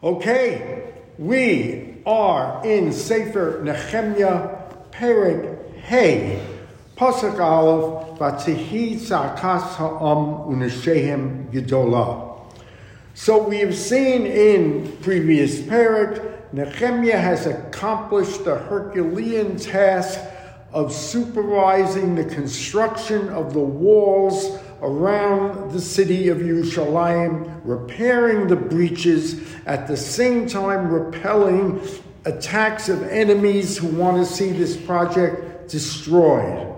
Okay, we are in Sefer Nehemiah, Perik Hey, Pasuk Aleph, Vatihi Tzakas Ha'am Uneshehem Gedolah. So we have seen in previous Perik, Nehemiah has accomplished the Herculean task of supervising the construction of the walls around the city of Yerushalayim, repairing the breaches, at the same time repelling attacks of enemies who want to see this project destroyed.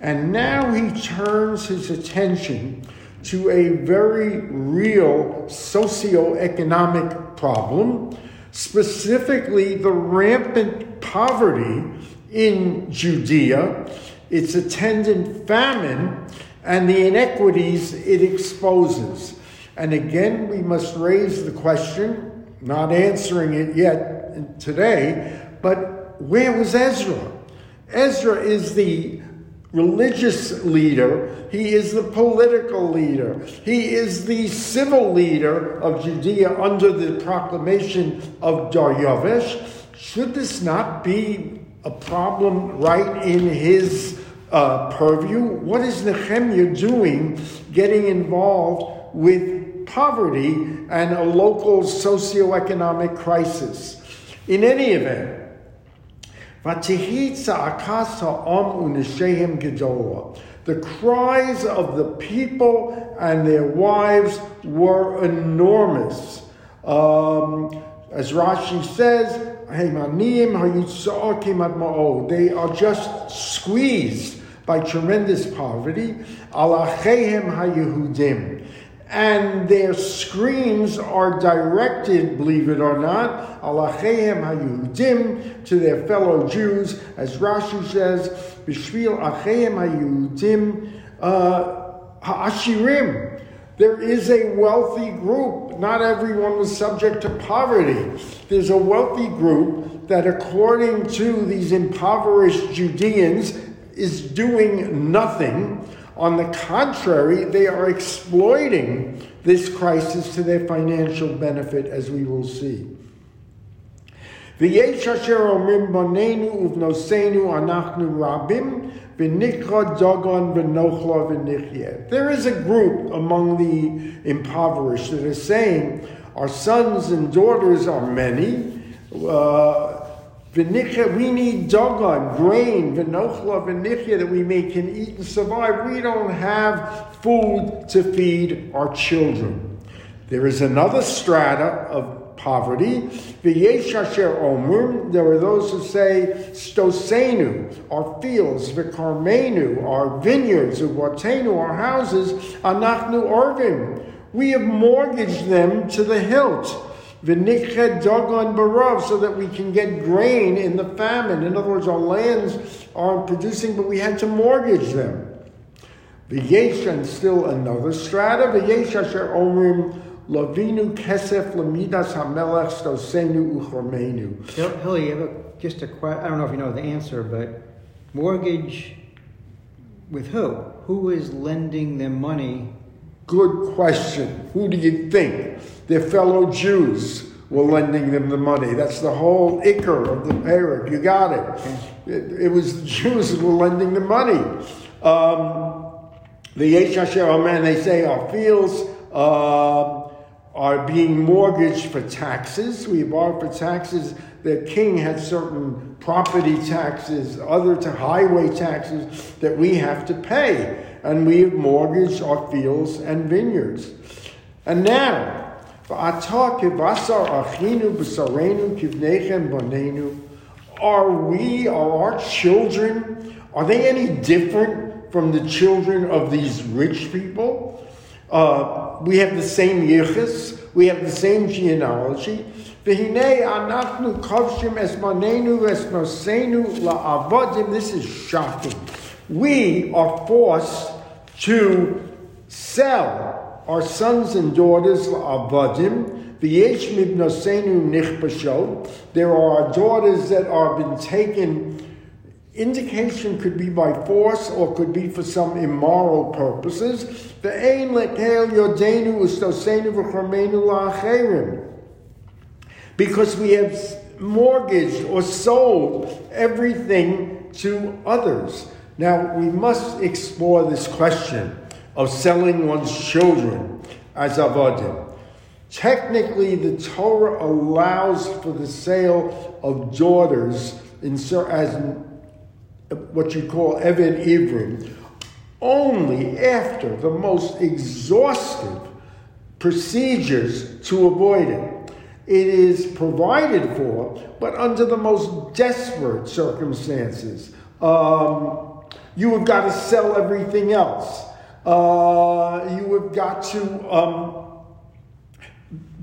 And now he turns his attention to a very real socio-economic problem, specifically the rampant poverty in Judea, its attendant famine, and the inequities it exposes. And again, we must raise the question, not answering it yet today, but where was Ezra? Ezra is the religious leader, he is the political leader, he is the civil leader of Judea under the proclamation of Daryavesh. Should this not be a problem right in his uh, purview. What is Nehemiah doing getting involved with poverty and a local socioeconomic crisis? In any event, the cries of the people and their wives were enormous. Um, as Rashi says, they are just squeezed by tremendous poverty. And their screams are directed, believe it or not, to their fellow Jews, as Rashi says, Bishvil Achayim Hayudim uh, Ha'ashirim. There is a wealthy group. Not everyone was subject to poverty. There's a wealthy group that, according to these impoverished Judeans, is doing nothing. On the contrary, they are exploiting this crisis to their financial benefit, as we will see. ויש אשר אומרים בנינו ובנוסינו אנחנו רבים there is a group among the impoverished that is saying, Our sons and daughters are many. Uh, we need dogon, grain, v'nochla, v'nichya, that we may can eat and survive. We don't have food to feed our children. There is another strata of poverty. Omrim, there are those who say, stosenu, our fields, v'karmenu, our vineyards, uvotenu, our houses, anachnu orvim. We have mortgaged them to the hilt. V'nikhed dagon barav, so that we can get grain in the famine. In other words, our lands aren't producing, but we had to mortgage them. V'yesh, and still another strata, v'yesh asher omrim, Lavinu kesef lamidas hamelech stosenu uchormenu. Hilly, you have a, just a question. I don't know if you know the answer, but mortgage with who? Who is lending them money? Good question. Who do you think? Their fellow Jews were lending them the money. That's the whole ikr of the parak. You got it. It. It, was the Jews who were lending the money. Um, the Yesh Hashem, man, they say, our fields. Uh, are being mortgaged for taxes. We borrow for taxes. The king had certain property taxes, other to highway taxes that we have to pay. And we have mortgaged our fields and vineyards. And now, are we, are our children, are they any different from the children of these rich people? Uh, we have the same yichus, we have the same genealogy. This is shocking. We are forced to sell our sons and daughters la'avadim. There are daughters that are been taken Indication could be by force or could be for some immoral purposes. The ain lekel yodenu ustosenu v'chormenu la'acherim. because we have mortgaged or sold everything to others. Now, we must explore this question of selling one's children as avodim. Technically, the Torah allows for the sale of daughters in, as what you call Eved Ivrim only after the most exhaustive procedures to avoid it. It is provided for, but under the most desperate circumstances. Um, you have got to sell everything else. Uh, you have got to um,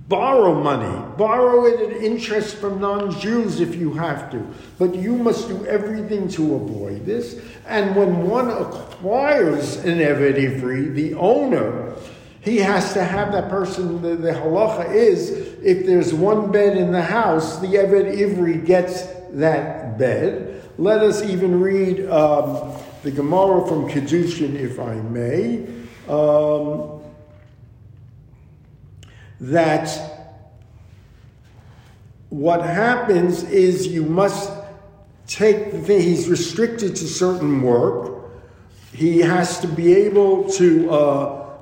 borrow money, borrow it at interest from non Jews if you have to. But you must do everything to avoid this. And when one acquires an Ivri, the owner, he has to have that person, the, the halacha is, if there's one bed in the house, the Eved Ivri gets that bed. Let us even read um, the Gemara from Kedushin, if I may. Um, that what happens is you must take the thing, he's restricted to certain work. He has to be able to uh,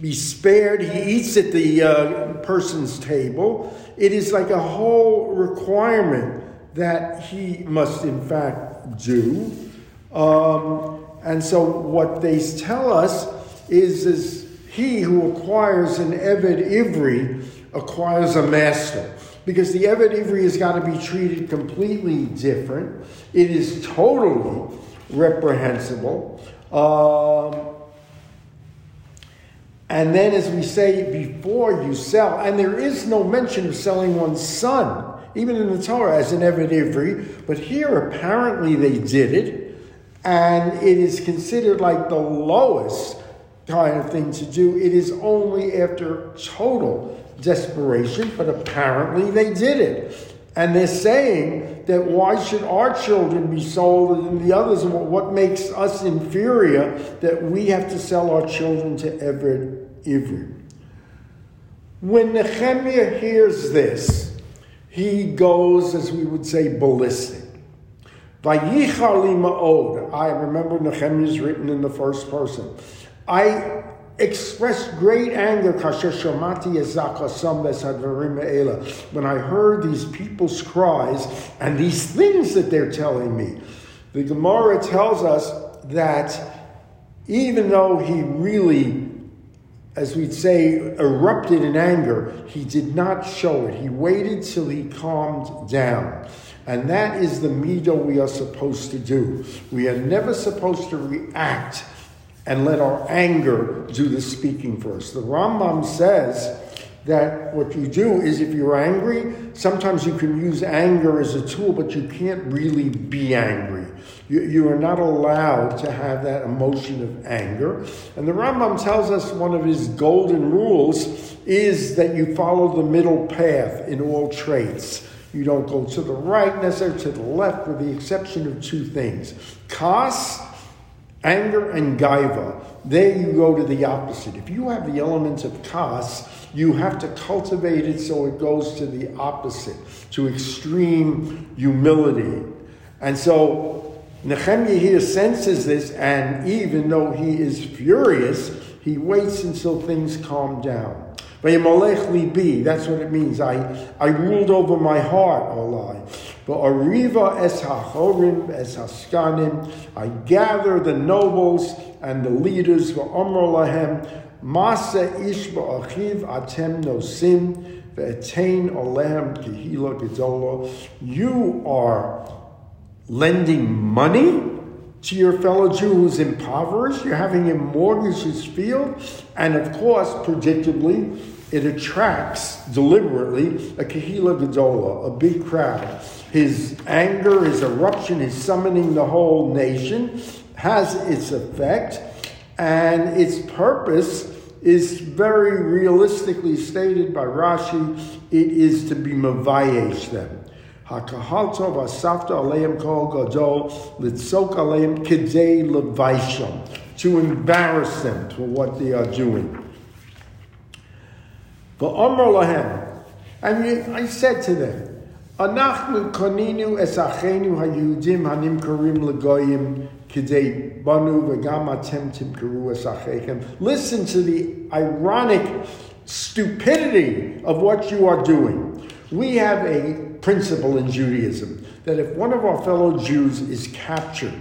be spared. He eats at the uh, person's table. It is like a whole requirement that he must, in fact, do. Um, and so, what they tell us is, is he who acquires an Eved Ivri acquires a master. Because the Eved Ivri has got to be treated completely different. It is totally reprehensible. Um, and then, as we say, before you sell, and there is no mention of selling one's son, even in the Torah, as an Eved Ivri, but here apparently they did it, and it is considered like the lowest kind of thing to do. It is only after total desperation, but apparently they did it. And they're saying that why should our children be sold and the others? What makes us inferior that we have to sell our children to Eved Ivri? When Nehemiah hears this, he goes, as we would say, ballistic. I remember Nehemiah is written in the first person. I expressed great anger when I heard these people's cries and these things that they're telling me. The Gemara tells us that even though he really, as we'd say, erupted in anger, he did not show it. He waited till he calmed down. And that is the midah we are supposed to do. We are never supposed to react and let our anger do the speaking for us. The Rambam says that what you do is if you're angry, sometimes you can use anger as a tool, but you can't really be angry. You, you are not allowed to have that emotion of anger. And the Rambam tells us one of his golden rules is that you follow the middle path in all traits. You don't go to the right necessarily, to the left, with the exception of two things. Kas Anger and gaiva, there you go to the opposite. If you have the elements of kas, you have to cultivate it so it goes to the opposite, to extreme humility. And so Nehemiah here senses this, and even though he is furious, he waits until things calm down. That's what it means. I, I ruled over my heart. But Ariva es hachorim es haskanim. I gather the nobles and the leaders for Omar lahem. Masa ish ba'achiv atem nosim ve'etain olehem kihila gedola. You are lending money to your fellow Jew who's impoverished. You're having him mortgage his field. And of course, predictably, it attracts deliberately a kahila gadola, a big crowd. His anger, his eruption, his summoning the whole nation has its effect, and its purpose is very realistically stated by Rashi. It is to be mavayesh them. Hakahalto v'asafta aleim kol gadol litzok aleim kidei levaisham to embarrass them for what they are doing. V'omer lahem, And you, I said to them, אנחנו קנינו את אחינו היהודים הנמכרים לגויים כדי בנו וגם אתם תמכרו את אחיכם. Listen to the ironic stupidity of what you are doing. We have a principle in Judaism that if one of our fellow Jews is captured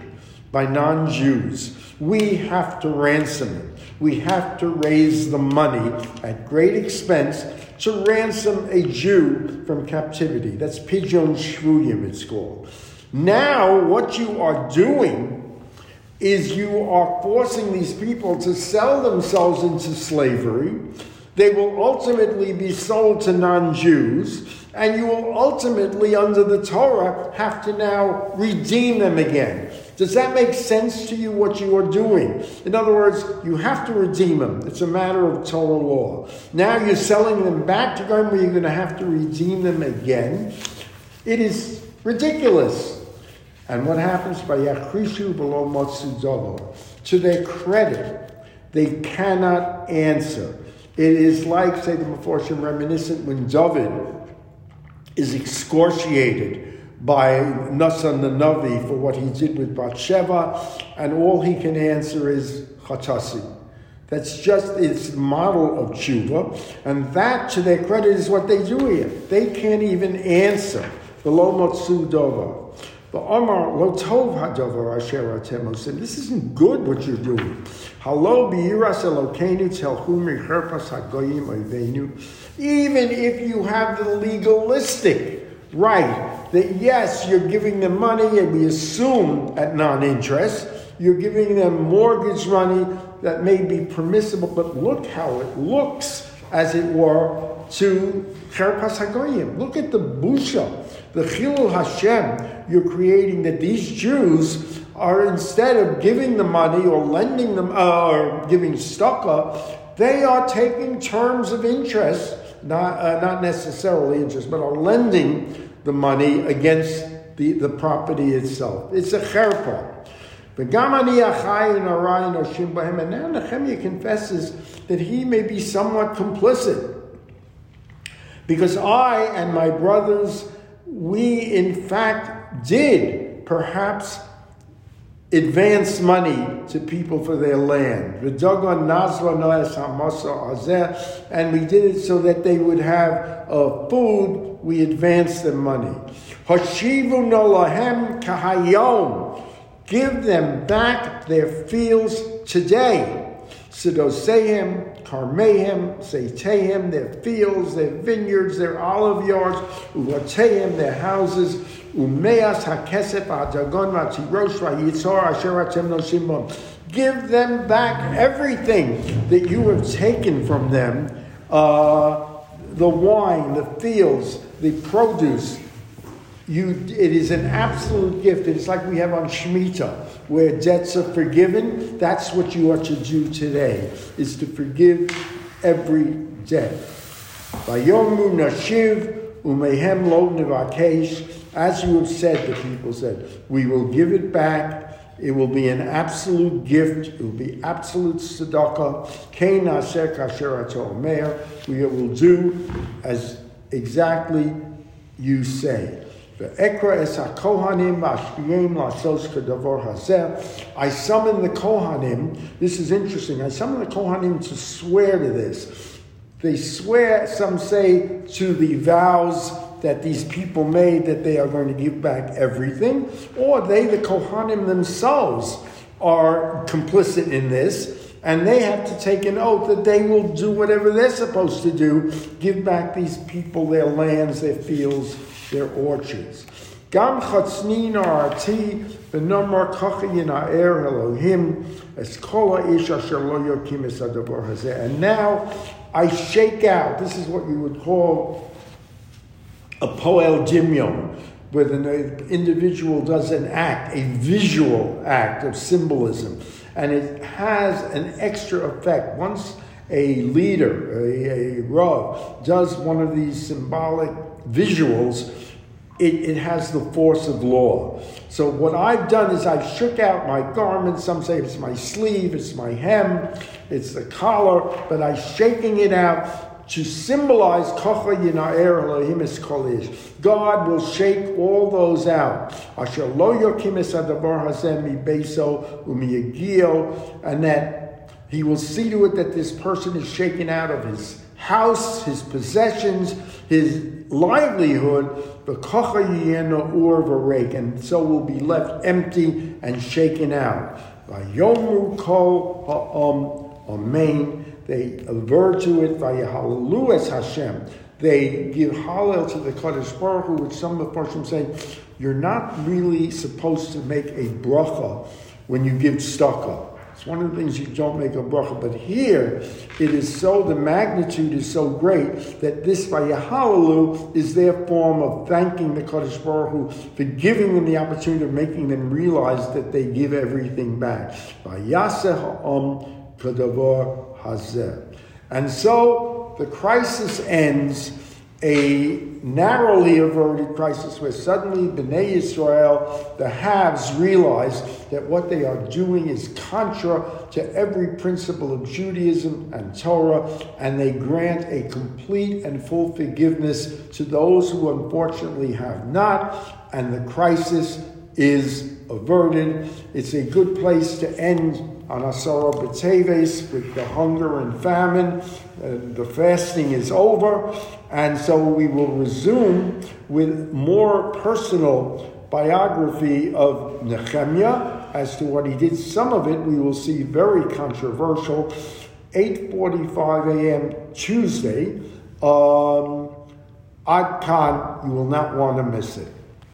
by non Jews, we have to ransom him. We have to raise the money at great expense to ransom a Jew from captivity. That's Pidyon Shvuyim, it's called. Now, what you are doing is you are forcing these people to sell themselves into slavery. They will ultimately be sold to non Jews, and you will ultimately, under the Torah, have to now redeem them again. Does that make sense to you what you are doing? In other words, you have to redeem them. It's a matter of Torah law. Now you're selling them back to God, but you're going to have to redeem them again. It is ridiculous. And what happens by Yachrishu below Matsudovo? To their credit, they cannot answer. It is like, say the Meforshim reminiscent when David is excoriated by Nasan the Navi for what he did with Bathsheba, and all he can answer is Chatasi. That's just its model of tshuva, and that, to their credit, is what they do here. They can't even answer the lo motsu dova. Omar lo tov hadover asher atem This isn't good what you're doing. Halo biyiras elokeinu telchu micherpas hagoyim oivenu. Even if you have the legalistic right that yes, you're giving them money, and we assume at non interest, you're giving them mortgage money that may be permissible, but look how it looks, as it were, to Cherpas Hagoyim. Look at the Busha, the Chilul Hashem you're creating that these Jews are instead of giving the money or lending them uh, or giving staka, they are taking terms of interest, not, uh, not necessarily interest, but are lending the money against the, the property itself. It's a cherpa. And now Nehemiah confesses that he may be somewhat complicit. Because I and my brothers, we in fact did perhaps advance money to people for their land. And we did it so that they would have uh, food, we advanced them money. Give them back their fields today. Sidoseim, Karmeim, Seiteim, their fields, their vineyards, their olive yards, Uvateim, their houses, Umeas hakesef hadagon v'atirosh v'yitzor asher noshimon. Give them back everything that you have taken from them, uh, the wine, the fields, the produce. You, it is an absolute gift. It's like we have on Shemitah, where debts are forgiven. That's what you are to do today, is to forgive every debt. Vayomu nashiv umehem lo nevakesh as you have said, the people said, we will give it back. It will be an absolute gift. It will be absolute tzedakah. We will do as exactly you say. I summon the Kohanim. This is interesting. I summon the Kohanim to swear to this. They swear, some say, to the vows that these people made that they are going to give back everything, or they, the Kohanim themselves, are complicit in this, and they have to take an oath that they will do whatever they're supposed to do give back these people their lands, their fields, their orchards. Gam chatznin arati Elohim es asher lo yokim es hazeh. And now I shake out, this is what you would call a poel dimyon, where the individual does an act, a visual act of symbolism, and it has an extra effect. Once a leader, a, a Rav, does one of these symbolic visuals, it, it has the force of law. So what I've done is I've shook out my garment. Some say it's my sleeve, it's my hem, it's the collar, but I'm shaking it out to symbolize. God will shake all those out. And that he will see to it that this person is shaken out of his house, his possessions, his livelihood, and so will be left empty and shaken out. By Vayomru kol ha'om amen. They avert to it, vayahalu es Hashem. They give hallel to the Kadosh Baruch Hu, which some of the Parshim say, you're not really supposed to make a bracha when you give tzedakah. It's one of the things you don't make a bracha. But here, it is so, the magnitude is so great that this Vayahalalelu is their form of thanking the Kadosh Baruch Hu for giving them the opportunity of making them realize that they give everything back. And so the crisis ends a narrowly averted crisis where suddenly Bnei Israel, the haves, realize that what they are doing is contra to every principle of Judaism and Torah, and they grant a complete and full forgiveness to those who unfortunately have not, and the crisis is averted. It's a good place to end on Asara B'Teves with the hunger and famine. Uh, the fasting is over, and so we will resume with more personal biography of Nehemiah as to what he did. Some of it we will see very controversial. 8:45 a.m. Tuesday. Um, Ad you will not want to miss it.